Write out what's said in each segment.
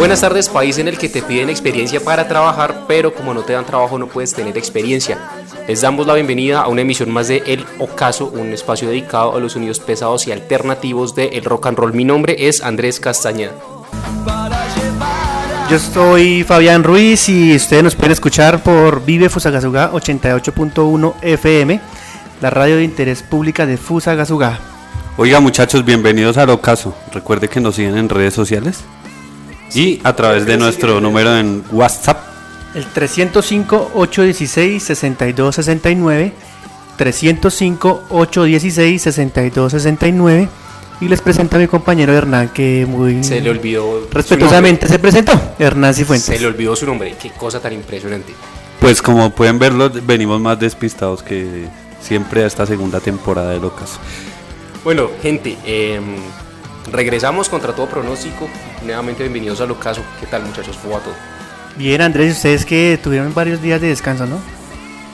Buenas tardes, país en el que te piden experiencia para trabajar, pero como no te dan trabajo no puedes tener experiencia. Les damos la bienvenida a una emisión más de El Ocaso, un espacio dedicado a los sonidos pesados y alternativos de el rock and roll. Mi nombre es Andrés Castañeda. Yo soy Fabián Ruiz y ustedes nos pueden escuchar por Vive Fusagasugá 88.1 FM, la radio de interés pública de Fusagasugá. Oiga muchachos, bienvenidos al Ocaso. Recuerde que nos siguen en redes sociales y a través de nuestro número en WhatsApp. El 305-816-6269, 305-816-6269. Y les presento a mi compañero Hernán, que muy Se le olvidó. respetuosamente se presentó. Hernán Cifuentes. Se le olvidó su nombre. Qué cosa tan impresionante. Pues como pueden verlo, venimos más despistados que siempre a esta segunda temporada del Ocaso. Bueno, gente, em, regresamos contra todo pronóstico. Nuevamente bienvenidos al Ocaso. ¿Qué tal, muchachos? ¿Cómo va todo? Bien, Andrés, ustedes que tuvieron varios días de descanso, ¿no?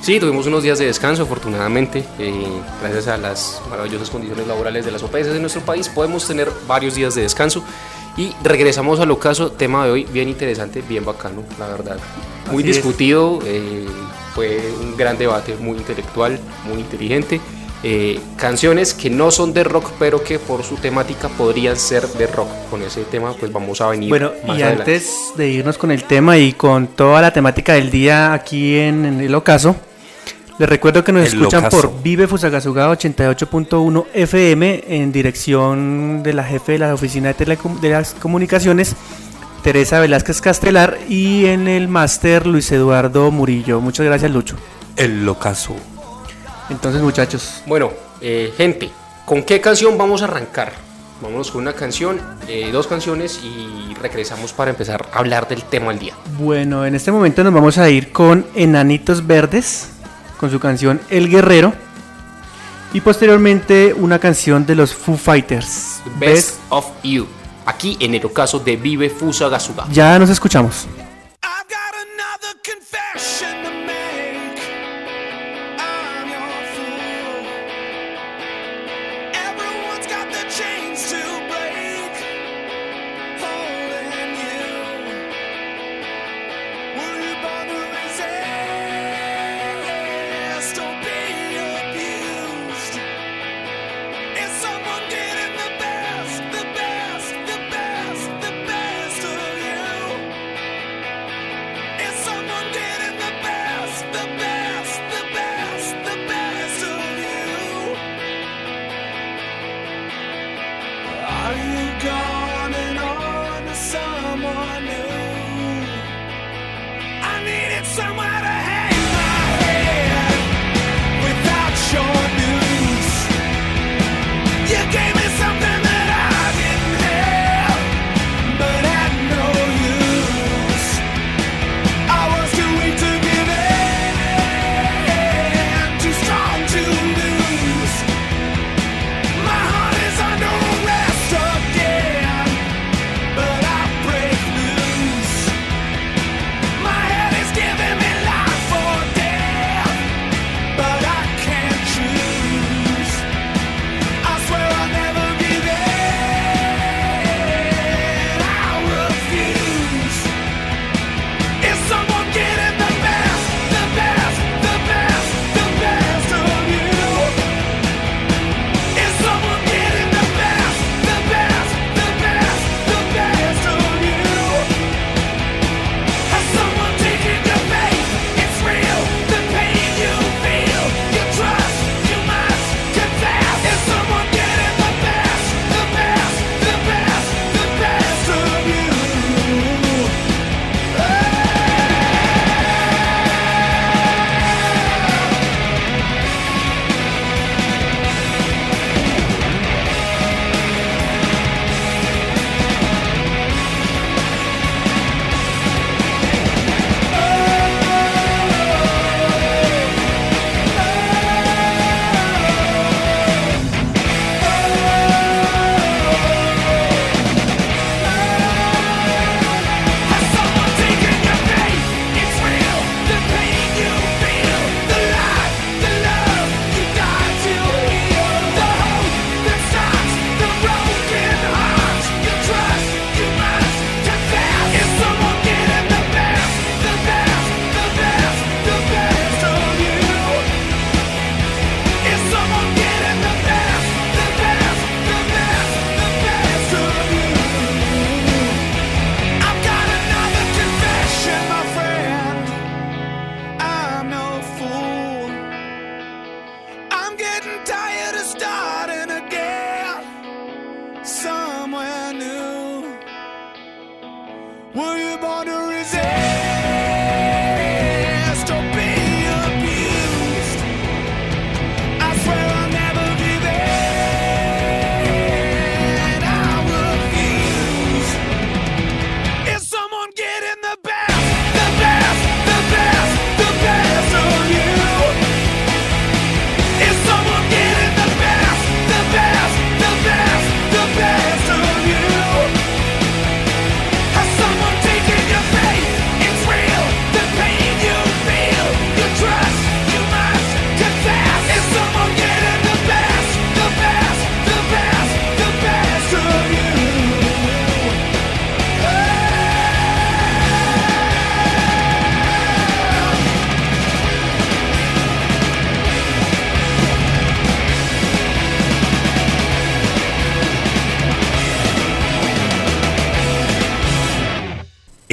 Sí, tuvimos unos días de descanso, afortunadamente. eh, gracias a las maravillosas condiciones laborales de las OPS de nuestro país, podemos tener varios días de descanso. Y regresamos al ocaso, tema de hoy bien interesante, bien bacano, la verdad. Muy Así discutido, eh, fue un gran debate, muy intelectual, muy inteligente. Eh, canciones que no son de rock, pero que por su temática podrían ser de rock. Con ese tema, pues vamos a venir. Bueno, más y adelante. antes de irnos con el tema y con toda la temática del día aquí en, en el ocaso, les recuerdo que nos El escuchan Ocaso. por Vive Fusagasugá 88.1 FM en dirección de la jefe de la oficina de, telecom- de las comunicaciones, Teresa Velázquez Castelar, y en el máster Luis Eduardo Murillo. Muchas gracias, Lucho. El Ocaso. Entonces, muchachos, Bueno, eh, gente, ¿con qué canción vamos a arrancar? Vámonos con una canción, eh, dos canciones y regresamos para empezar a hablar del tema del día. Bueno, en este momento nos vamos a ir con Enanitos Verdes, con su canción El Guerrero. Y posteriormente una canción de los Foo Fighters. Best of You, aquí en el ocaso de Vive Fusa Gasuga. Ya nos escuchamos.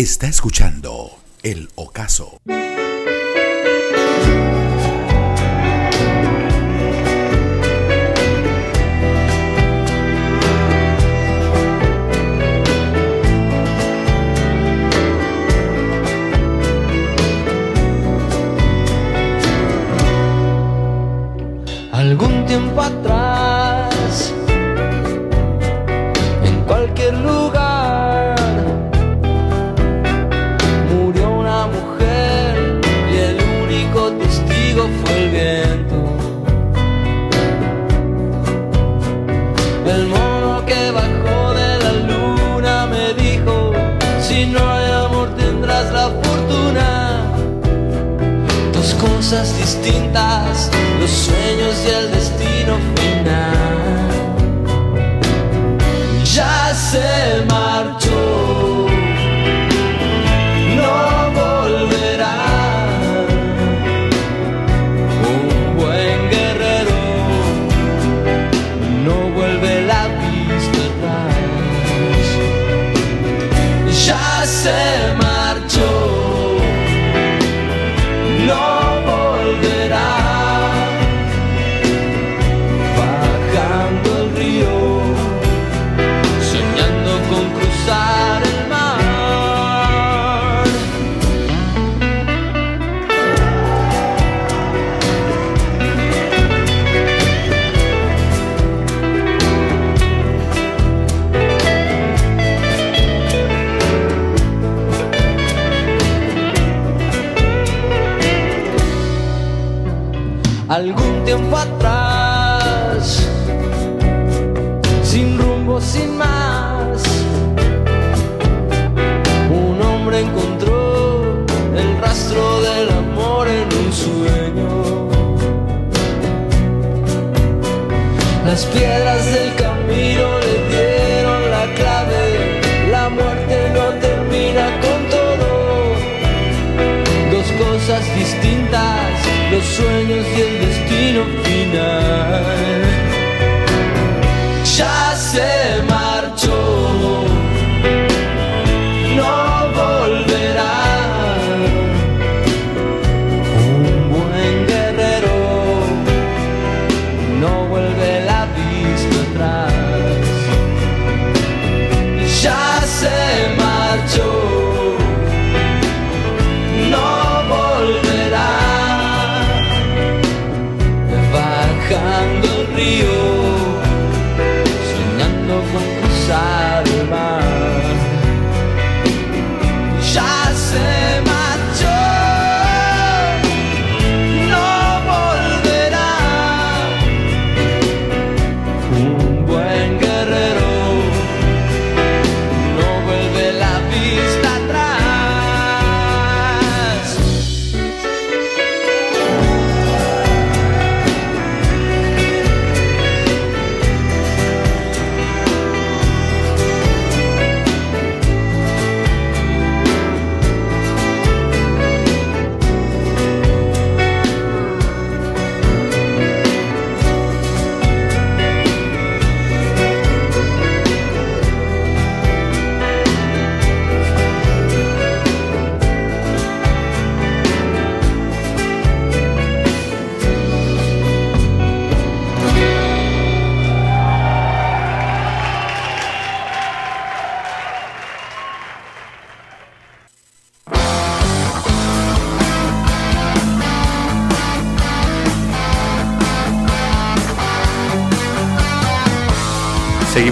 Está escuchando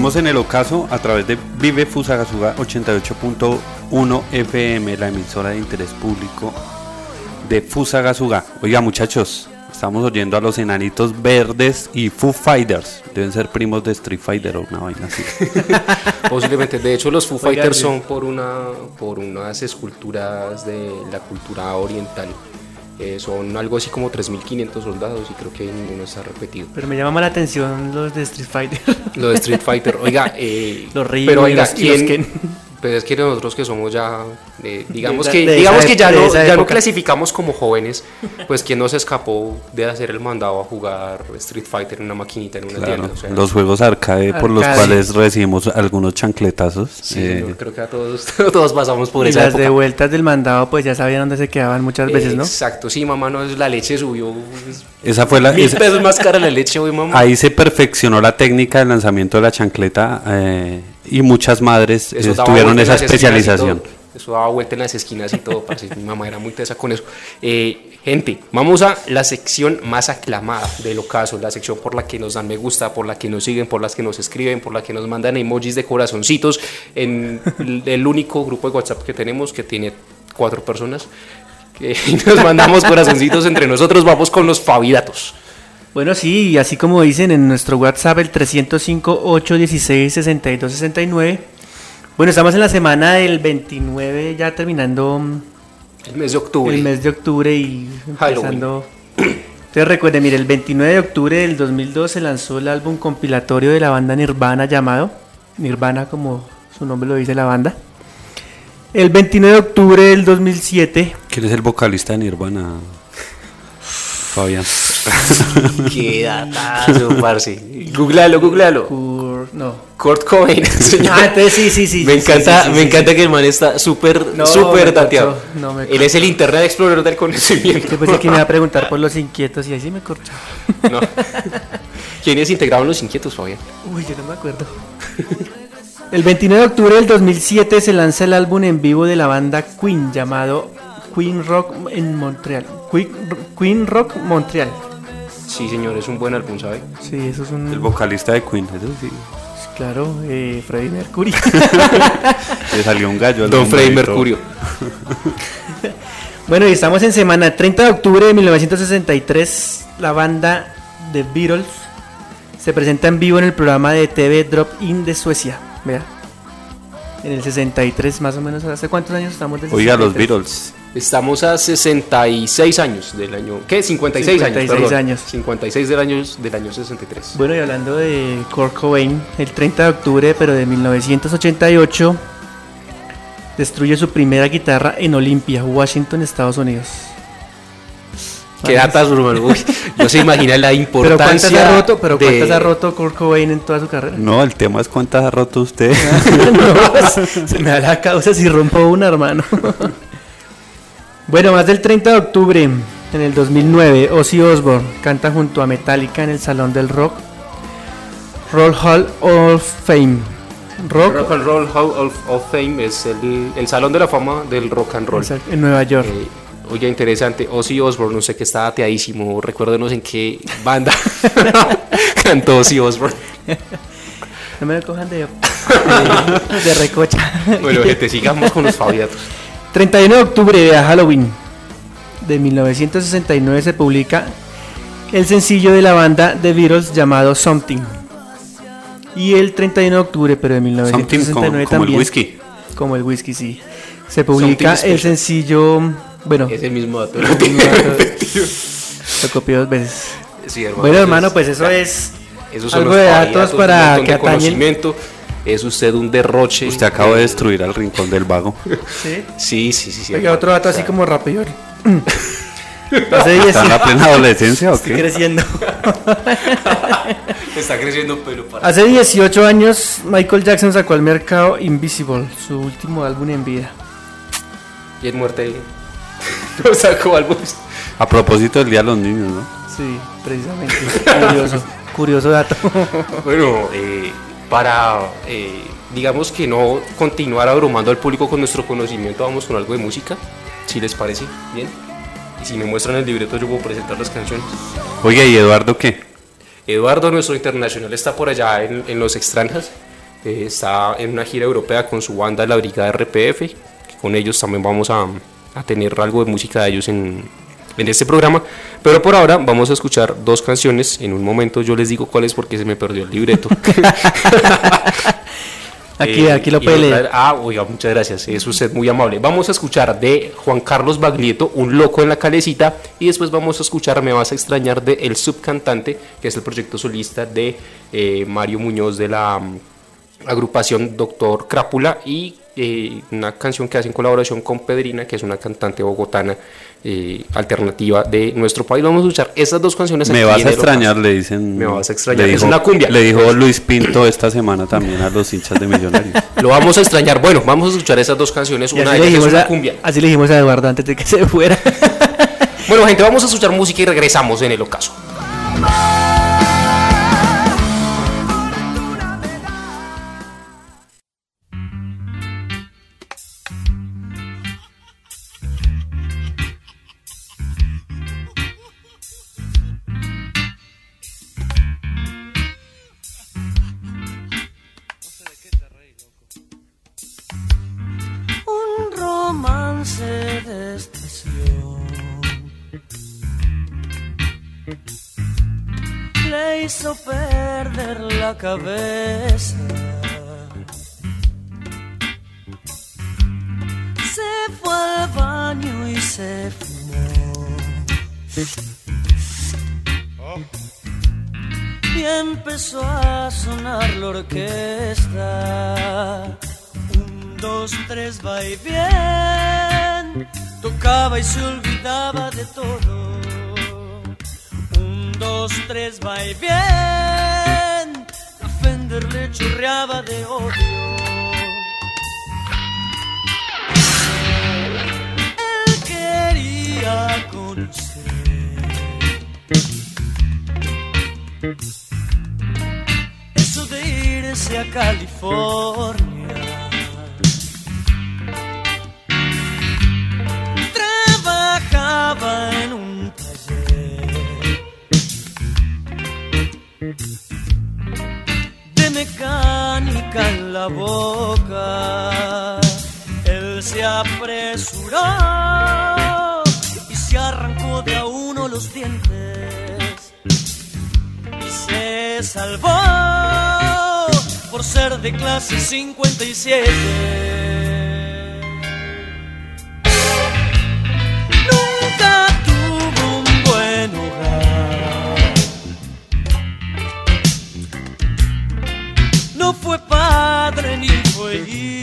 Seguimos en el ocaso a través de Vive Fusagasugá 88.1 FM, la emisora de interés público de Fusagasugá. Oiga, muchachos, estamos oyendo a los enanitos verdes y Foo Fighters. Deben ser primos de Street Fighter o una vaina así. Posiblemente. De hecho, los Foo Fighters son por, una, por unas esculturas de la cultura oriental. Eh, son algo así como 3.500 soldados y creo que ninguno está repetido. Pero me llama la atención los de Street Fighter. Lo de Street Fighter, oiga, eh, Los Ryu pero y oiga, los- y los ¿quién- Ken. Pues es que nosotros que somos ya, eh, digamos De- que, de digamos que ya, no, ya no clasificamos como jóvenes, pues quién nos escapó de hacer el mandado a jugar Street Fighter en una maquinita en una Claro, tienda. O sea, los juegos arcade por los Arcade. cuales recibimos algunos chancletazos. sí, eh, yo creo que a todos, todos pasamos por y esa las época. de vueltas del mandado, pues ya sabían dónde se quedaban muchas veces, ¿no? Exacto, sí, mamá, no, la leche subió pues, esa fue la, mil esa- pesos más cara la leche hoy, mamá. ahí se perfeccionó la técnica del lanzamiento de la chancleta eh, y muchas madres Eso eh, daba tuvieron esa y especialización. Eso daba vuelta en las esquinas y todo, parce, Mi mamá era muy tesa con eso. Eh, gente, vamos a la sección más aclamada del ocaso, la sección por la que nos dan me gusta, por la que nos siguen, por las que nos escriben, por la que nos mandan emojis de corazoncitos en el- único grupo de WhatsApp que tenemos que tiene cuatro personas. que nos mandamos corazoncitos entre nosotros, vamos con los favidatos. Bueno, sí, y así como dicen en nuestro WhatsApp, el 305-816-6269. Bueno, estamos en la semana del 29, ya terminando mm, El mes de octubre. el mes de octubre y Halloween. empezando. Entonces recuerden, mire, el 29 de octubre del 2002 se lanzó el álbum compilatorio de la banda Nirvana llamado Nirvana, como su nombre lo dice la banda. El 29 de octubre del 2007 ¿Quién es el vocalista de Nirvana? Fabián. Qué datazo, parce. Googlealo, googlealo. Kur- no. Kurt Cobain, señor. Ah, entonces sí, sí, sí. me encanta, sí, sí, me encanta que el man está súper, No, súper corchó, no, me Él es el Internet Explorer del conocimiento. Yo pensé que me iba a preguntar por los inquietos y ahí sí me corchó. No. ¿Quiénes integraban los inquietos, Fabián? Uy, yo no me acuerdo. El 29 de octubre del 2007 se lanza el álbum en vivo de la banda Queen llamado Queen Rock en Montreal. Queen Rock Montreal. Sí, señor, es un buen álbum, ¿sabe? Sí, eso es El un... vocalista de Queen, eso sí. Claro, eh, Freddie Mercury. Le salió un gallo al Don todo. Mercurio. bueno, y estamos en semana 30 de octubre de 1963. La banda The Beatles se presenta en vivo en el programa de TV Drop In de Suecia. Vea. En el 63, más o menos. ¿Hace cuántos años estamos del Oiga, los 63? Beatles. Estamos a 66 años del año. ¿Qué? 56, 56 años. Perdón. años. 56 del año, del año 63. Bueno, y hablando de Kurt Cobain, el 30 de octubre, pero de 1988, destruye su primera guitarra en Olympia, Washington, Estados Unidos. Qué datas, hermano. Uy, no se imagina la Pero importancia. ¿cuántas ha roto? Pero de- ¿cuántas ha roto Kurt Cobain en toda su carrera? No, el tema es cuántas ha roto usted. No, se me da la causa si rompo una, hermano. Bueno, más del 30 de octubre, en el 2009, Ozzy Osbourne canta junto a Metallica en el Salón del Rock, Roll Hall of Fame. Rock, Rock and Roll Hall of, of Fame es el, el salón de la fama del rock and roll. Exacto, en Nueva York. Eh, oye, interesante. Ozzy Osbourne, no sé qué está ateadísimo. Recuérdenos en qué banda cantó Ozzy Osbourne. No me lo cojan de, de, de recocha. Bueno, gente, sigamos con los fabiatos. 31 de octubre de Halloween de 1969 se publica el sencillo de la banda The Beatles llamado Something. Y el 31 de octubre, pero de Something 1969 como, como el whisky. Como el whisky, sí. Se publica el sencillo. Bueno, Es el mismo dato. lo copié dos veces. Sí, hermano, Bueno, eso hermano, es- pues eso es son algo los de datos un para que atañen. Es usted un derroche. Usted acaba de destruir al rincón del vago. ¿sí? Sí, sí, sí. sí Oiga, otro dato así como rápido. Hace 10 ¿Está en la plena adolescencia o Estoy qué? creciendo. Está creciendo pelo para. Hace 18 años Michael Jackson sacó al mercado Invisible, su último álbum en vida. Y en muerte. No sacó álbumes. A propósito del Día de los Niños, ¿no? Sí, precisamente. Curioso, curioso dato. Bueno, eh, para, eh, digamos que no continuar abrumando al público con nuestro conocimiento, vamos con algo de música, si les parece bien. Y si me muestran el libreto, yo puedo presentar las canciones. Oiga, ¿y Eduardo qué? Eduardo, nuestro internacional, está por allá en, en los extranjas. Eh, está en una gira europea con su banda, la Brigada RPF. que con ellos también vamos a, a tener algo de música de ellos en, en este programa. Pero por ahora vamos a escuchar dos canciones. En un momento yo les digo cuáles porque se me perdió el libreto. Aquí, Eh, aquí lo puede leer. Ah, oiga, muchas gracias. Es usted muy amable. Vamos a escuchar de Juan Carlos Baglietto, Un loco en la calecita. Y después vamos a escuchar Me vas a extrañar de El Subcantante, que es el proyecto solista de eh, Mario Muñoz de la mm, agrupación Doctor Crápula. Y eh, una canción que hace en colaboración con Pedrina, que es una cantante bogotana eh, alternativa de nuestro país. Vamos a escuchar esas dos canciones. Me vas en a extrañar, le dicen. Me vas a extrañar. le Es una cumbia. Le dijo Luis Pinto esta semana también a los hinchas de Millonarios. Lo vamos a extrañar. Bueno, vamos a escuchar esas dos canciones. Una de ellas es una a, cumbia. así le dijimos a Eduardo antes de que se fuera. Bueno, gente, vamos a escuchar música y regresamos en el ocaso. Le hizo perder la cabeza. Se fue al baño y se fumó. Y empezó a sonar la orquesta. Un, dos, tres, va y bien. Tocaba y se olvidaba de todo. Dos, tres, va y bien. La le chorreaba de odio. Él quería conocer eso de irse a California. La boca. Él se apresuró y se arrancó de a uno los dientes y se salvó por ser de clase 57. Nunca tuvo un buen hogar. No fue padre ni fue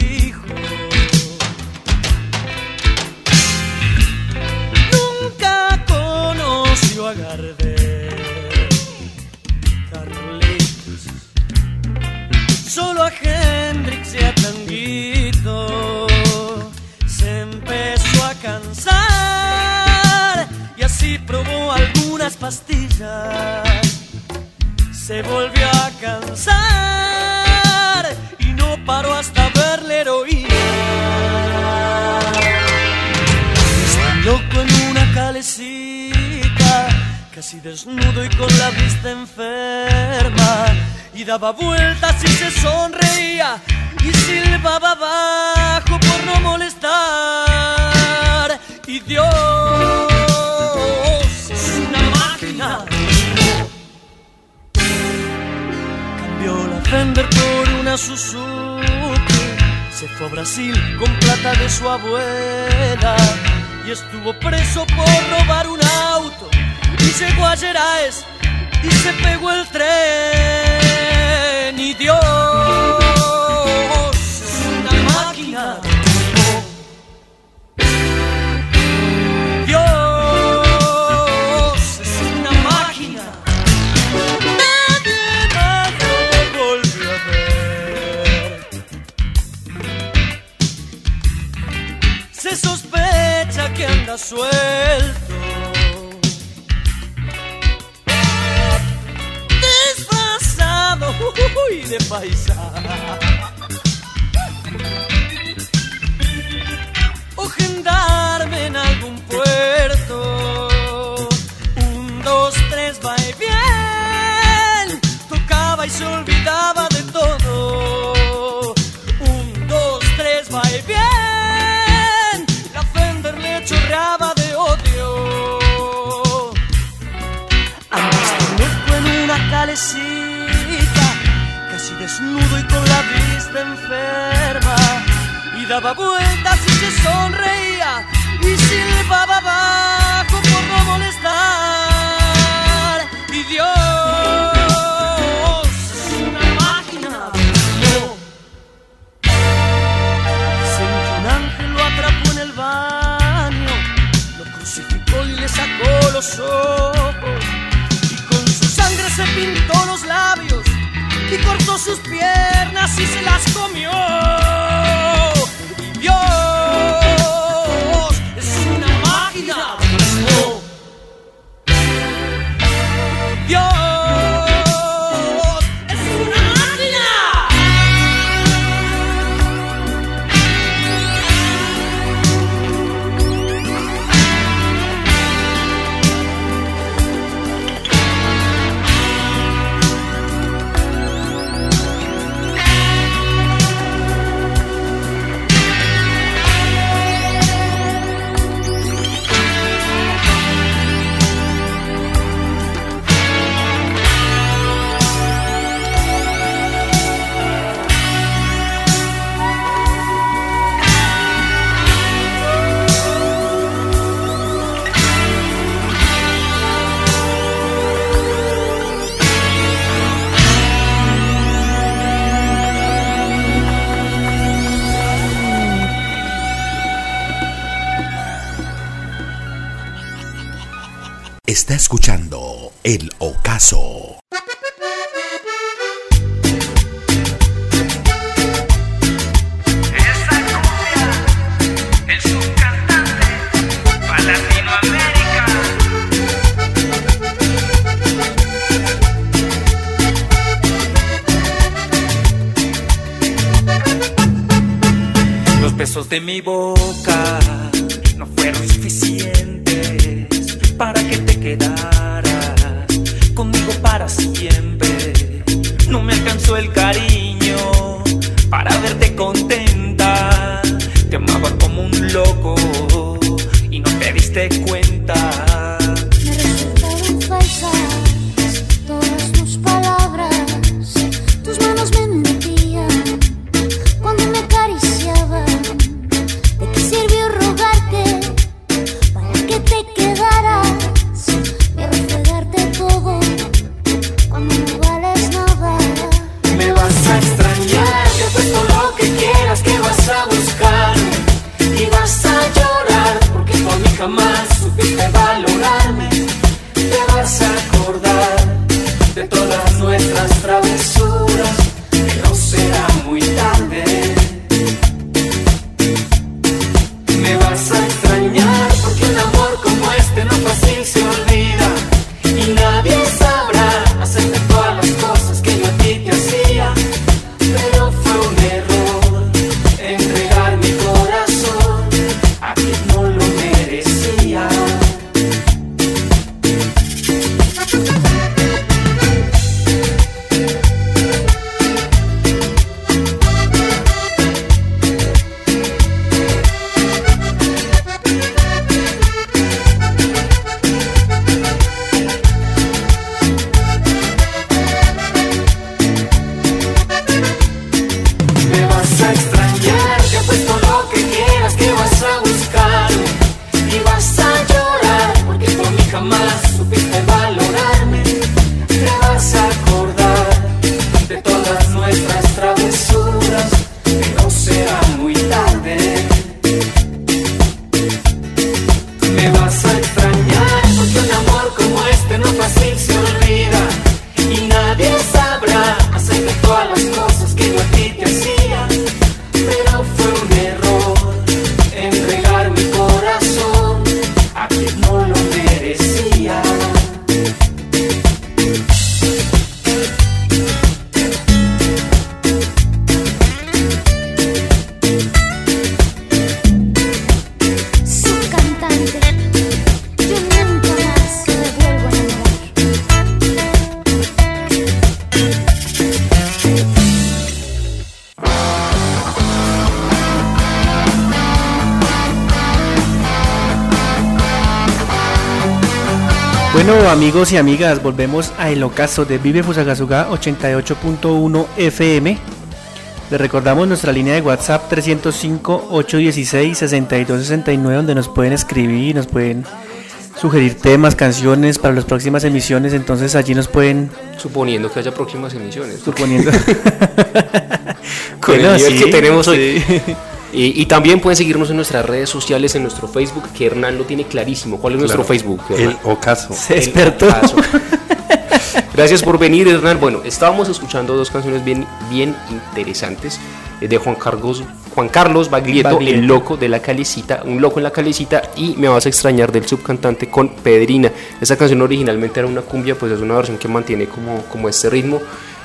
casi desnudo y con la vista enferma. Y daba vueltas y se sonreía y silbaba bajo por no molestar. Y Dios es una máquina. Cambió la Fender por una Suzuki. Se fue a Brasil con plata de su abuela. Y estuvo preso por robar. A Gerais y se pegó el tren. Y Dios es una máquina. Dios es una máquina. Nadie más lo volvió a ver. Se sospecha que anda suelto. Uy, de paisano. o gendarme en algún daba vueltas y se sonreía. Está escuchando El Ocaso. Los besos de mi boca no fueron suficientes el cariño para verte contenta. Te amaba como un loco y no te diste cuenta. Bueno amigos y amigas, volvemos a el ocaso de Vive Fusagasugá 88.1 FM. Les recordamos nuestra línea de WhatsApp 305-816-6269 donde nos pueden escribir, nos pueden sugerir temas, canciones para las próximas emisiones, entonces allí nos pueden... Suponiendo que haya próximas emisiones. Suponiendo... Con bueno, el nivel sí, que tenemos hoy. Y, y también pueden seguirnos en nuestras redes sociales, en nuestro Facebook, que Hernán lo tiene clarísimo. ¿Cuál es nuestro Facebook? El Hernán? ocaso. Se El despertó. ocaso. Gracias por venir, Hernán. Bueno, estábamos escuchando dos canciones bien, bien interesantes eh, de Juan Carlos, Juan Carlos Baglietto, Baglietto. el loco de la calecita, un loco en la calecita y me vas a extrañar del subcantante con Pedrina. Esa canción originalmente era una cumbia, pues es una versión que mantiene como, como este ritmo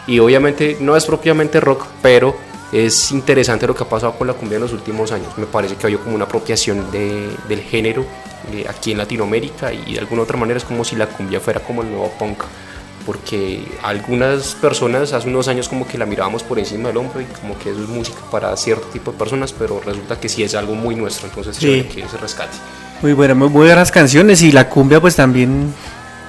y obviamente no es propiamente rock, pero es interesante lo que ha pasado con la cumbia en los últimos años. Me parece que ha habido como una apropiación de- del género eh, aquí en Latinoamérica y de alguna otra manera es como si la cumbia fuera como el nuevo punk. Porque algunas personas hace unos años como que la mirábamos por encima del hombro y como que eso es música para cierto tipo de personas, pero resulta que sí es algo muy nuestro, entonces Sí. que se rescate. Muy buenas, muy buenas canciones y la cumbia pues también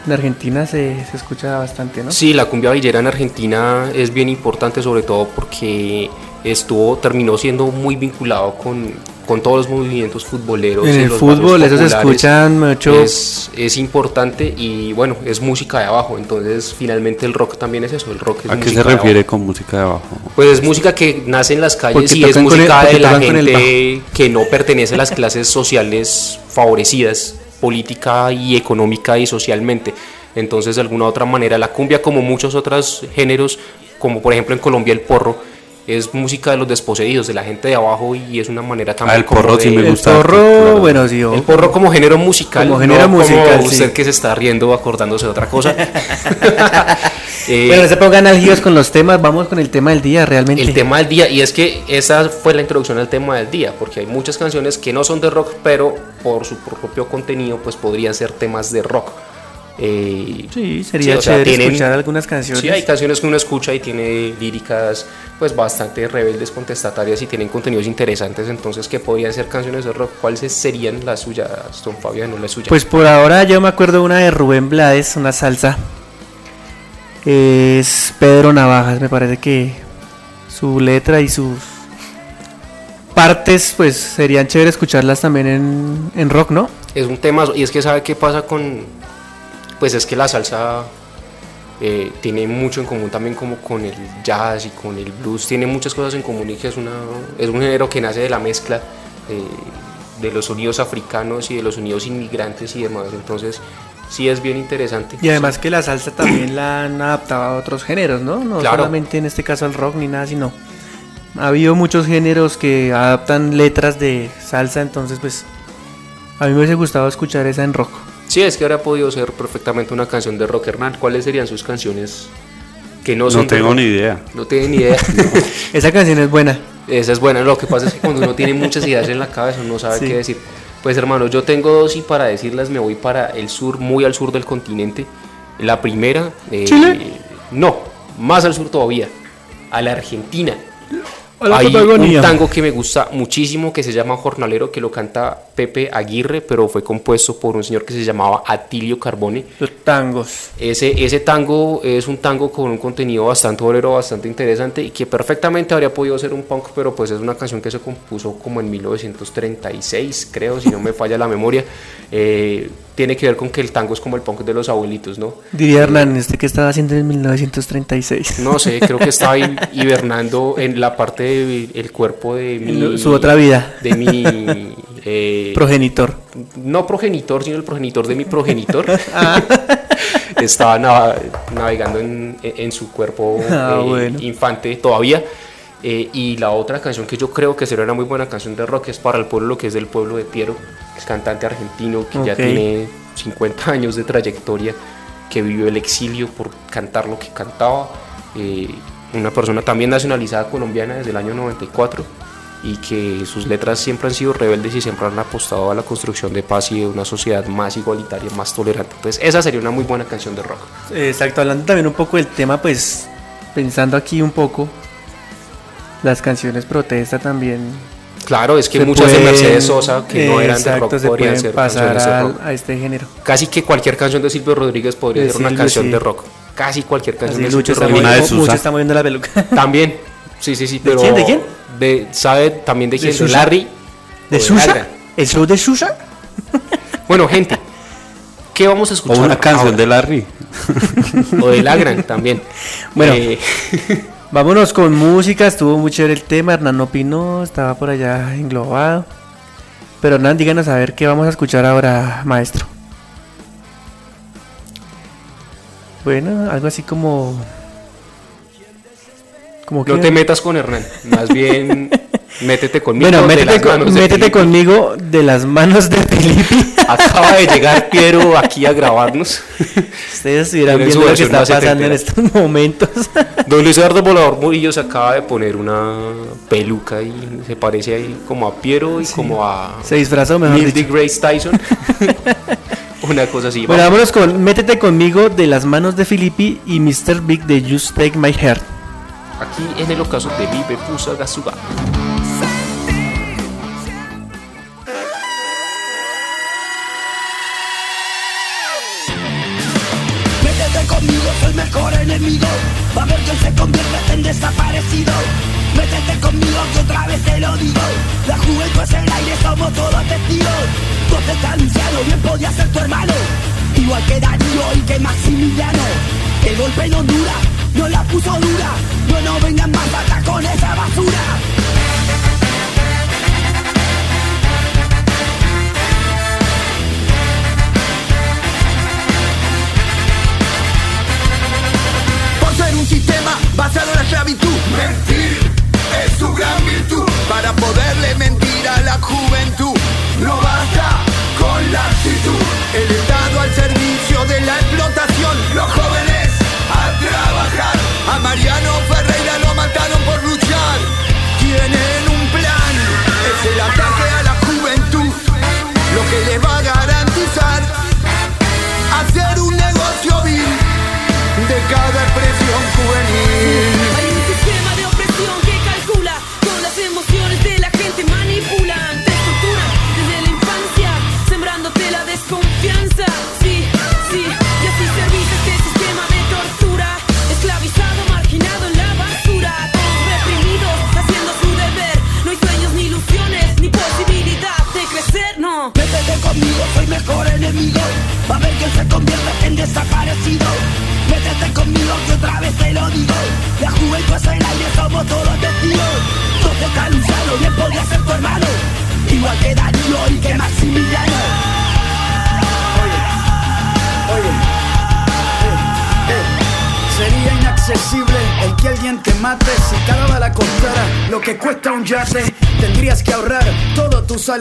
en Argentina se, se escucha bastante, ¿no? Sí, la cumbia villera en Argentina es bien importante sobre todo porque estuvo, terminó siendo muy vinculado con, con todos los movimientos futboleros. En y el los fútbol eso se escuchan mucho. Es, es importante y bueno, es música de abajo, entonces finalmente el rock también es eso, el rock es ¿A qué se refiere con música de abajo? Pues es música que nace en las calles Porque y es el- música porque de la el gente que no pertenece a las clases sociales favorecidas, política y económica y socialmente. Entonces, de alguna u otra manera, la cumbia, como muchos otros géneros, como por ejemplo en Colombia el porro, es música de los desposeídos, de la gente de abajo y es una manera también Ah, el porro sí me el gusta. porro, claro. bueno, sí, el porro como género musical, Como género no musical, como sí. usted que se está riendo acordándose de otra cosa. Eh, Bueno, no se pongan algidos con los temas, vamos con el tema del día realmente. el tema del día, y es que esa fue la introducción al tema del día, porque hay muchas canciones que no son de rock, pero por su propio contenido, pues podrían ser temas de rock. Eh, Sí, sería sí, o sea, chévere tienen- escuchar algunas canciones. Sí, hay canciones que uno escucha y tiene líricas pues bastante rebeldes, contestatarias y tienen contenidos interesantes, entonces que podrían ser canciones de rock, ¿cuáles serían las suyas, Don Fabián, o las suyas? Pues por ahora yo me acuerdo una de Rubén Blades, una salsa. Es Pedro Navajas, me parece que su letra y sus partes pues serían chévere escucharlas también en, en rock, ¿no? Es un tema, y es que sabe qué pasa con, pues es que la salsa eh, tiene mucho en común también como con el jazz y con el blues, tiene muchas cosas en común y que es, una, es un género que nace de la mezcla eh, de los sonidos africanos y de los sonidos inmigrantes y demás, entonces sí es bien interesante. Y además que la salsa también la han adaptado a otros géneros, ¿no? No Claro. solamente en este caso al rock ni nada, sino ha habido muchos géneros que adaptan letras de salsa, entonces pues a mí me hubiese gustado escuchar esa en rock. Sí, es que ahora podido ser perfectamente una canción de rock, Hernán. ¿Cuáles serían sus canciones que no No, son de tengo ni idea. No tienen ni idea. Esa canción es buena. Esa es buena. Lo que pasa es que cuando uno tiene muchas ideas en la cabeza, no sabe Sí. qué decir. Pues hermano, yo tengo dos y para decirlas me voy para el sur, muy al sur del continente. La primera... eh, ¿Chile? No, más al sur todavía. A la Argentina. Hay un tango que me gusta muchísimo que se llama Jornalero, que lo canta Pepe Aguirre, pero fue compuesto por un señor que se llamaba Atilio Carbone. Los tangos. Ese, ese tango es un tango con un contenido bastante bolero, bastante interesante y que perfectamente habría podido ser un punk, pero pues es una canción que se compuso como en 1936, creo, si no me falla la memoria. Eh, tiene que ver con que el tango es como el punk de los abuelitos, ¿no? Diría Hernán, ¿este que estaba haciendo en 1936? No sé, creo que estaba hi- hibernando en la parte del cuerpo de mi... Su otra vida. De mi... eh, Progenitor. no progenitor, sino el progenitor de mi progenitor. Ah. Estaba navegando en, en su cuerpo Ah, eh, bueno. infante todavía. Eh, y la otra canción que yo creo que sería una muy buena canción de rock es para el pueblo, lo que es del pueblo de Piero, es cantante argentino que ya Ok. tiene 50 años de trayectoria, que vivió el exilio por cantar lo que cantaba. eh, una persona también nacionalizada colombiana desde el año 94 y que sus letras siempre han sido rebeldes y siempre han apostado a la construcción de paz y de una sociedad más igualitaria, más tolerante. Entonces esa sería una muy buena canción de rock. Exacto, hablando también un poco del tema, pues pensando aquí un poco, las canciones protesta también. Claro, es que muchas de Mercedes Sosa que no eran de rock podrían ser pasar a, de rock. a este género. Casi que cualquier canción de Silvio Rodríguez podría ser una canción de rock. Casi cualquier canción de Lucho Silvio Rodríguez. Rodríguez. Mucho está moviendo la peluca. También. Sí, sí, sí, pero ¿De quién? ¿De quién? ¿Sabe también de quién? De, Larry. ¿De, Susa? ¿El show de Susa? Bueno, gente, ¿qué vamos a escuchar? O una canción de Larry. o de Lagran también. Bueno, eh, Vámonos con música, estuvo muy chévere el tema, Hernán opinó, estaba por allá englobado. Pero Hernán, díganos a ver qué vamos a escuchar ahora, maestro. Bueno, algo así como... como no te metas con Hernán, más bien Métete conmigo. Bueno, métete, con, métete de conmigo de las manos de Felipe. Acaba de llegar Piero aquí a grabarnos. Ustedes irán viendo lo que está pasando en estos momentos. Don Luis Eduardo Volador Murillo se acaba de poner una peluca y se parece ahí como a Piero y como a. Se disfrazó mejor. Neil Grace Tyson. una cosa así. Bueno, vámonos con Métete conmigo de las manos de Filippi y Mr. Big de Just Take My Heart. Aquí en el ocaso de Vive Pusa Gasuba. desaparecido. Métete conmigo que otra vez te lo digo. La juventud es el aire, somos todos testigos. Vos te estás anunciado, bien podía ser tu hermano. Igual que Darío y que Maximiliano. El golpe en Honduras, no la puso dura. No nos vengan más con esa basura. un sistema basado en la esclavitud. Mentir.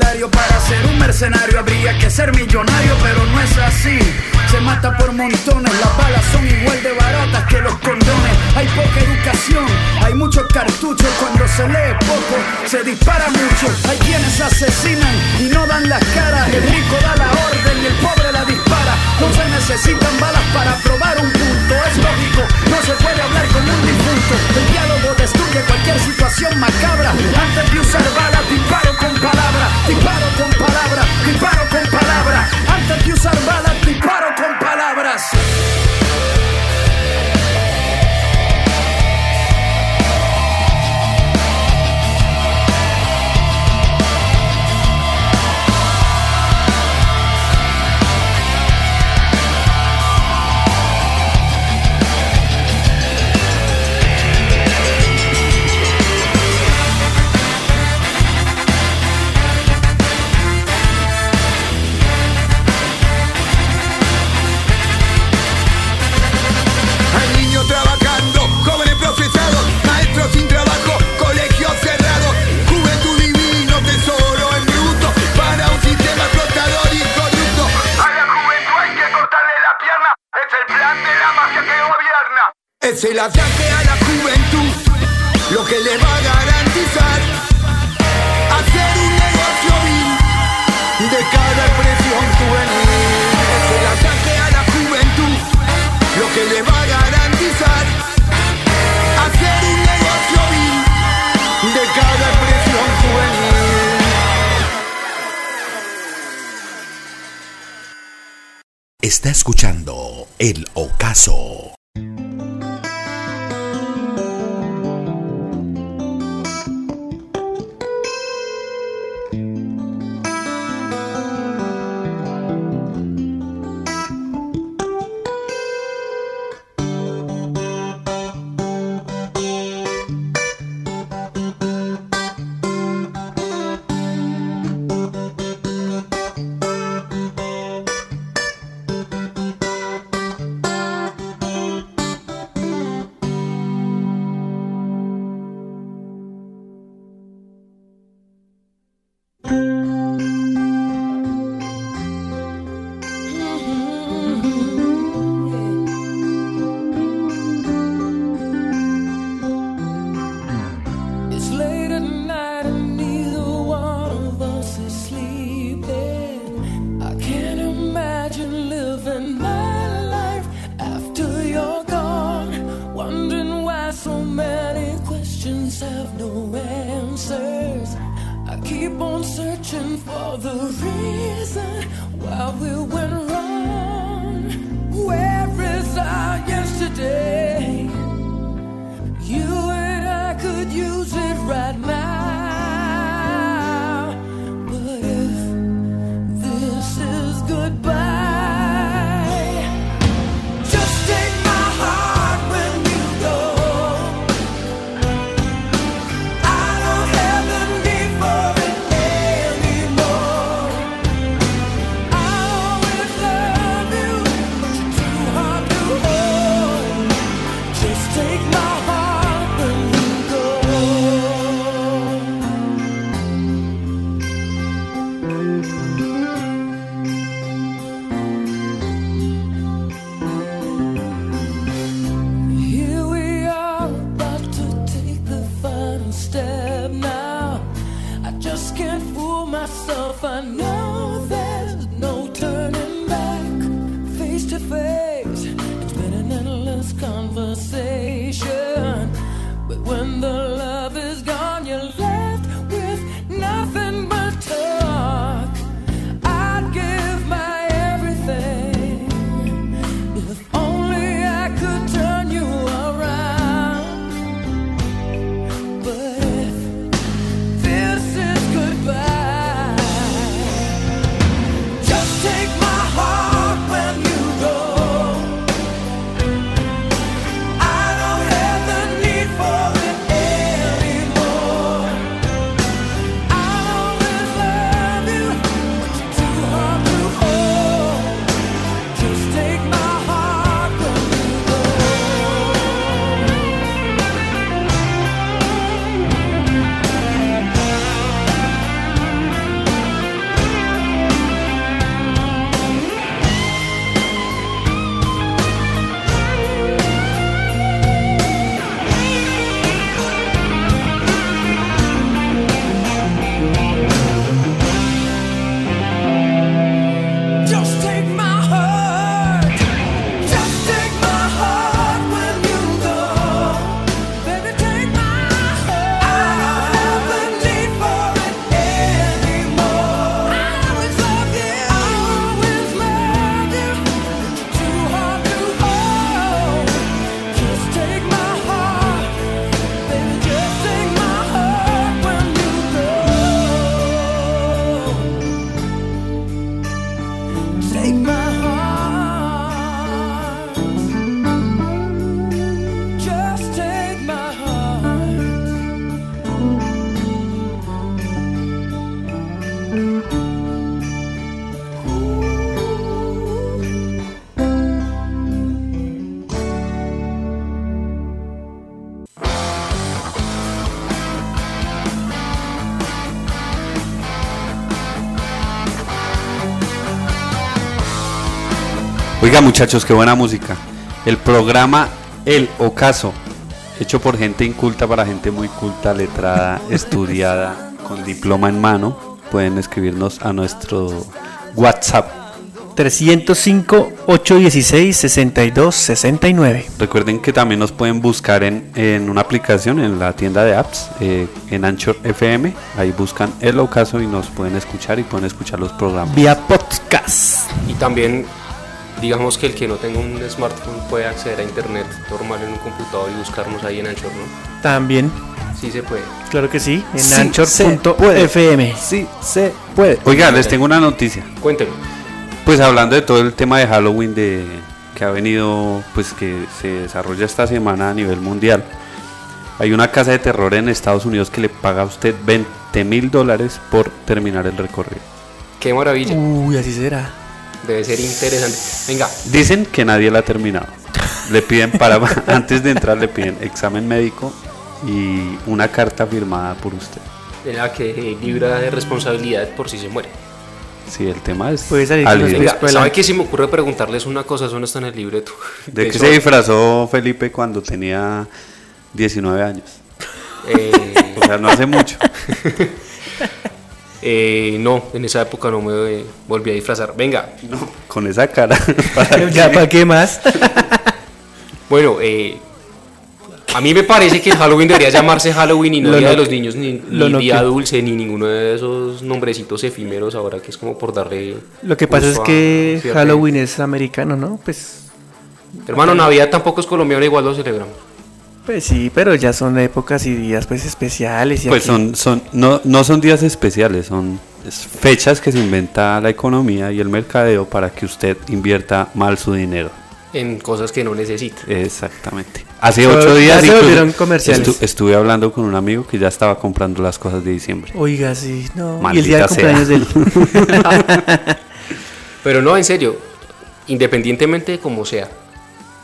para ser un mercenario habría que ser millonario. myself, I know there's no turning back. Face to face, it's been an endless conversation. But when the Muchachos, qué buena música. El programa El Ocaso, hecho por gente inculta para gente muy culta, letrada, estudiada, con diploma en mano. Pueden escribirnos a nuestro WhatsApp 305-816-6269. Recuerden que también nos pueden buscar en, en, una aplicación, en la tienda de apps, eh, en Anchor FM. Ahí buscan el ocaso y nos pueden escuchar y pueden escuchar los programas. Vía podcast. Y también digamos que el que no tenga un smartphone puede acceder a internet normal en un computador y buscarnos ahí en Anchor, ¿no? También, Sí se puede. claro que sí, en Sí, anchor.fm. Sí, se puede. Oiga, les tengo una noticia. Cuénteme. Pues hablando de todo el tema de Halloween de que ha venido, pues que se desarrolla esta semana a nivel mundial. Hay una casa de terror en Estados Unidos que le paga a usted 20 mil dólares por terminar el recorrido. Qué maravilla. Uy, así será. Debe ser interesante. Venga, Dicen que nadie la ha terminado. Le piden para antes de entrar le piden examen médico y una carta firmada por usted. en la que libra de responsabilidad por si se muere. Sí, el tema es Puede salir Venga, ¿sabe qué se me ocurre preguntarles una cosa? Eso no está en el libreto. ¿De qué eso, se disfrazó Felipe cuando tenía 19 años? eh, O sea, no hace mucho. eh, no, en esa época no me eh, volví a disfrazar. Venga, Con esa cara. ¿para ya, qué? ¿para qué más? bueno, eh, a mí me parece que el Halloween debería llamarse Halloween y no Lo Día de no- los Niños, ni, lo ni no Día que- Dulce, ni ninguno de esos nombrecitos efímeros ahora que es como por darle... Lo que pasa es a que Halloween es americano, ¿no? Pues, Hermano, Navidad tampoco es colombiano, igual lo celebramos. Pues sí, pero ya son épocas y días pues especiales. Y Pues aquí- son, son, no, no son días especiales, son fechas que se inventa la economía y el mercadeo para que usted invierta mal su dinero. En cosas que no necesita. Exactamente. Hace Pero ocho ya días se incluso volvieron comerciales. estu- estuve hablando con un amigo que ya estaba comprando las cosas de diciembre. Oiga, sí, no. y el Maldita día de cumpleaños de él. Pero no, en serio, independientemente de cómo sea,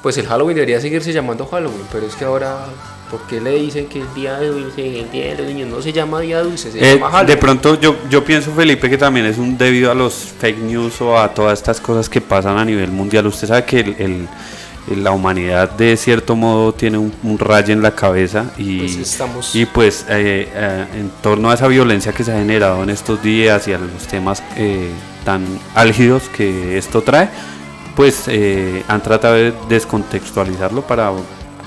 pues el Halloween debería seguirse llamando Halloween, pero es que ahora, ¿por qué le dicen que el Día de Dulce, el Día de los Niños no se llama Día Dulce, se Eh, llama Halloween? de pronto yo, yo pienso, Felipe, que también es un debido a los fake news o a todas estas cosas que pasan a nivel mundial. Usted sabe que el- el- el- la humanidad de cierto modo tiene un, un rayo en la cabeza y Pues estamos- y pues eh, eh, en torno a esa violencia que se ha generado en estos días y a los temas eh, tan álgidos que esto trae, pues eh, han tratado de descontextualizarlo para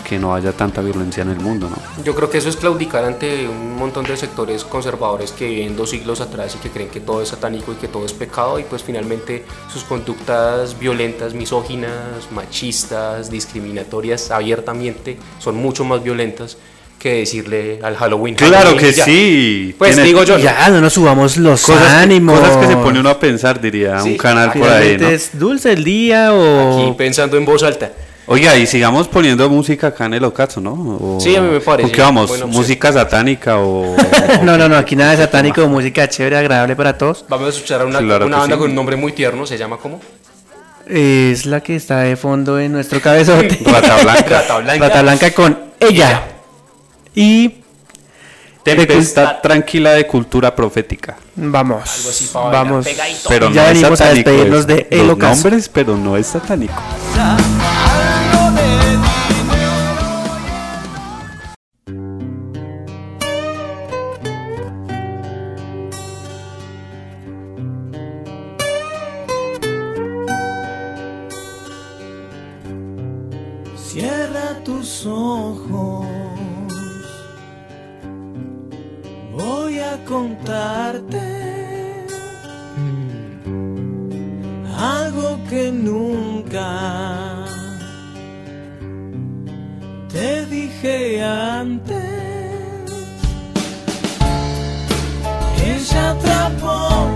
que no haya tanta violencia en el mundo, ¿no? Yo creo que eso es claudicar ante un montón de sectores conservadores que viven dos siglos atrás y que creen que todo es satánico y que todo es pecado y pues finalmente sus conductas violentas, misóginas, machistas, discriminatorias abiertamente son mucho más violentas que decirle al Halloween. Claro Halloween que ya. sí. Pues digo yo. Ya, no nos subamos los cosas, que- ánimos. cosas que se pone uno a pensar, diría Sí, un canal por ahí, es dulce el día o... aquí pensando en voz alta. Oiga, y sigamos poniendo música acá en el ocaso, ¿no? O- Sí, a mí me parece ¿Con qué vamos? opción. ¿Música satánica o...? no, no, no, aquí nada de satánico, música chévere, agradable para todos. Vamos a escuchar a una, Claro una banda sí. con un nombre muy tierno, se llama ¿cómo? Es la que está de fondo en nuestro cabezote. Rata Blanca. Rata Blanca. Rata Blanca con ella. Y Tempestad tranquila de cultura profética. vamos, Algo así para vamos. pegadito. Pero ya no venimos a despedirnos es de El los Ocaso. nombres, pero no es satánico. Cierra tus ojos. Voy a contarte algo que nunca te dije antes. Ella atrapó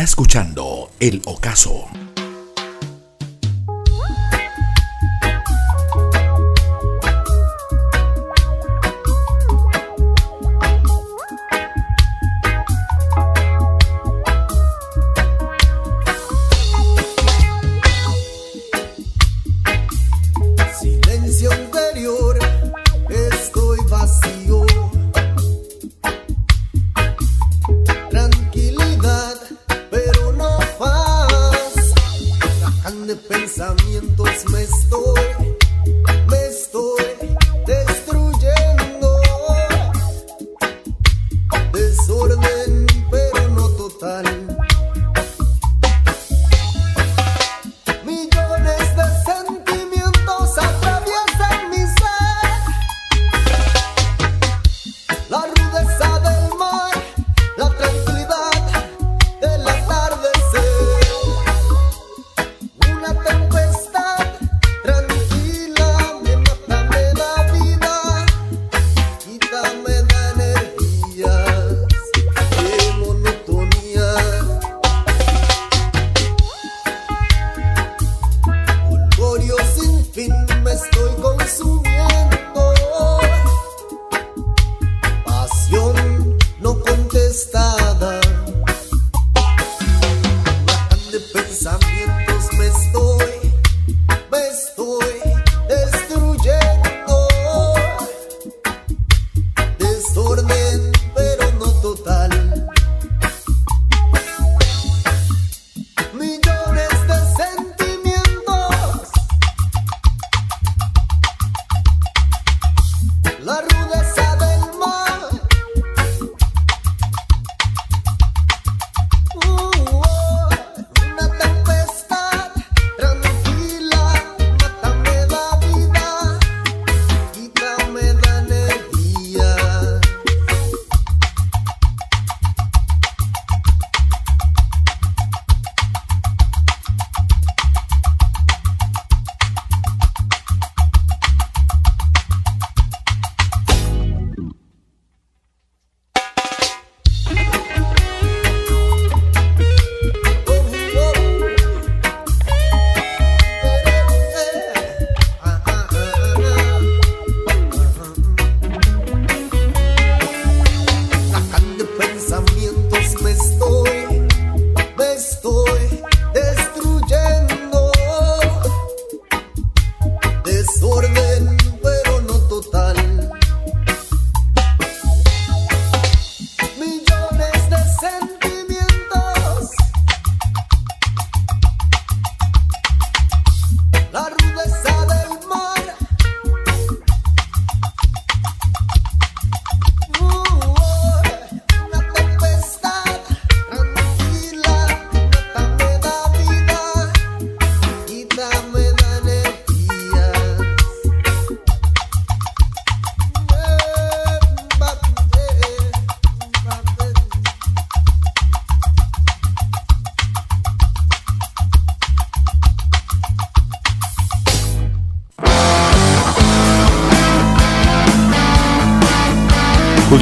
Está escuchando El Ocaso.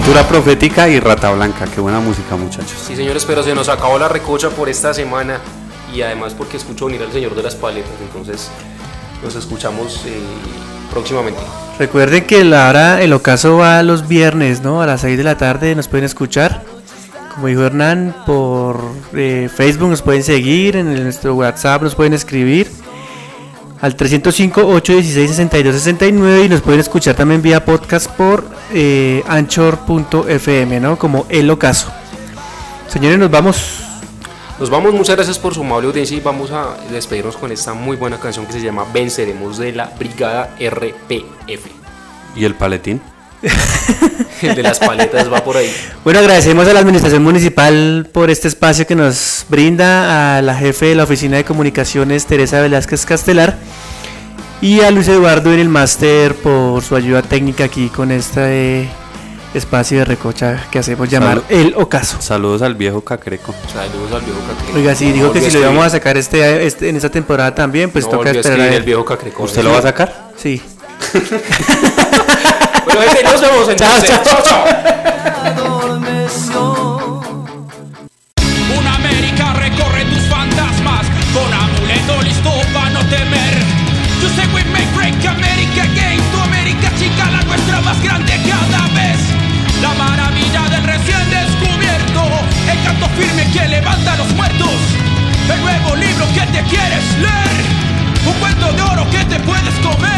Lectura profética y Rata Blanca. Qué buena música, muchachos. Sí, señores, pero se nos acabó la recocha por esta semana y además porque escucho venir al señor de las paletas, entonces nos escuchamos eh, próximamente. Recuerden que la hora, el ocaso va los viernes, ¿no? A las 6 de la tarde nos pueden escuchar. Como dijo Hernán, por eh, Facebook nos pueden seguir, en nuestro WhatsApp nos pueden escribir al 305-816-6269 y nos pueden escuchar también vía podcast por eh, anchor.fm, ¿no? Como el ocaso. Señores, nos vamos. Nos vamos, muchas gracias por su amable audiencia y vamos a despedirnos con esta muy buena canción que se llama Venceremos de la Brigada RPF. ¿Y el paletín? El de las paletas va por ahí. Bueno, agradecemos a la Administración Municipal por este espacio que nos brinda, a la jefe de la Oficina de Comunicaciones, Teresa Velázquez Castelar, y a Luis Eduardo en el máster por su ayuda técnica aquí con este espacio de recocha que hacemos llamar Salud. El Ocaso. Saludos al viejo Cacreco. Saludos al viejo Cacreco. Oiga, sí, No dijo que si lo íbamos a sacar este, este- en esta temporada también, pues No toca esperar. a el viejo Cacreco. ¿Usted lo va a sacar? Sí. Bueno, gente, nos vemos entonces. Chao, chao. Una América recorre tus fantasmas con amuleto listo para no temer. You say we make break America again, tu América chica, la nuestra más grande cada vez. La maravilla del recién descubierto, el canto firme que levanta a los muertos. El nuevo libro que te quieres leer, un cuento de oro que te puedes comer.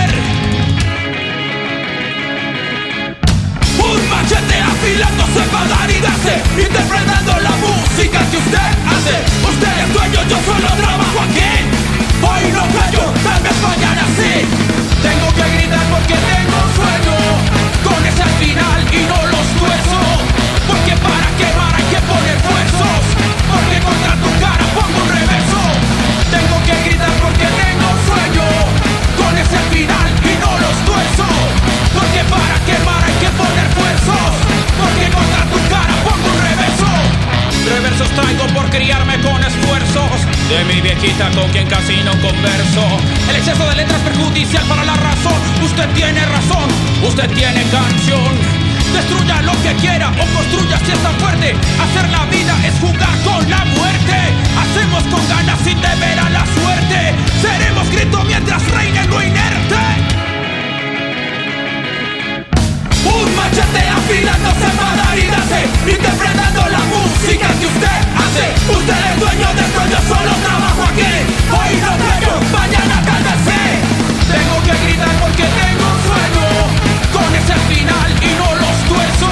con quien casi no converso. El exceso de letras perjudicial para la razón. Usted tiene razón, usted tiene canción. Destruya lo que quiera o construya si es tan fuerte. Hacer la vida es jugar con la muerte. Hacemos con ganas sin temer a la suerte. Seremos grito mientras reine lo inerte. Destilando semanalidades, interpretando la música que usted hace. Usted es dueño de esto, yo solo trabajo aquí. Hoy no tengo, mañana tal vez sé Tengo que gritar porque tengo sueño Con ese final y no los tuerzo.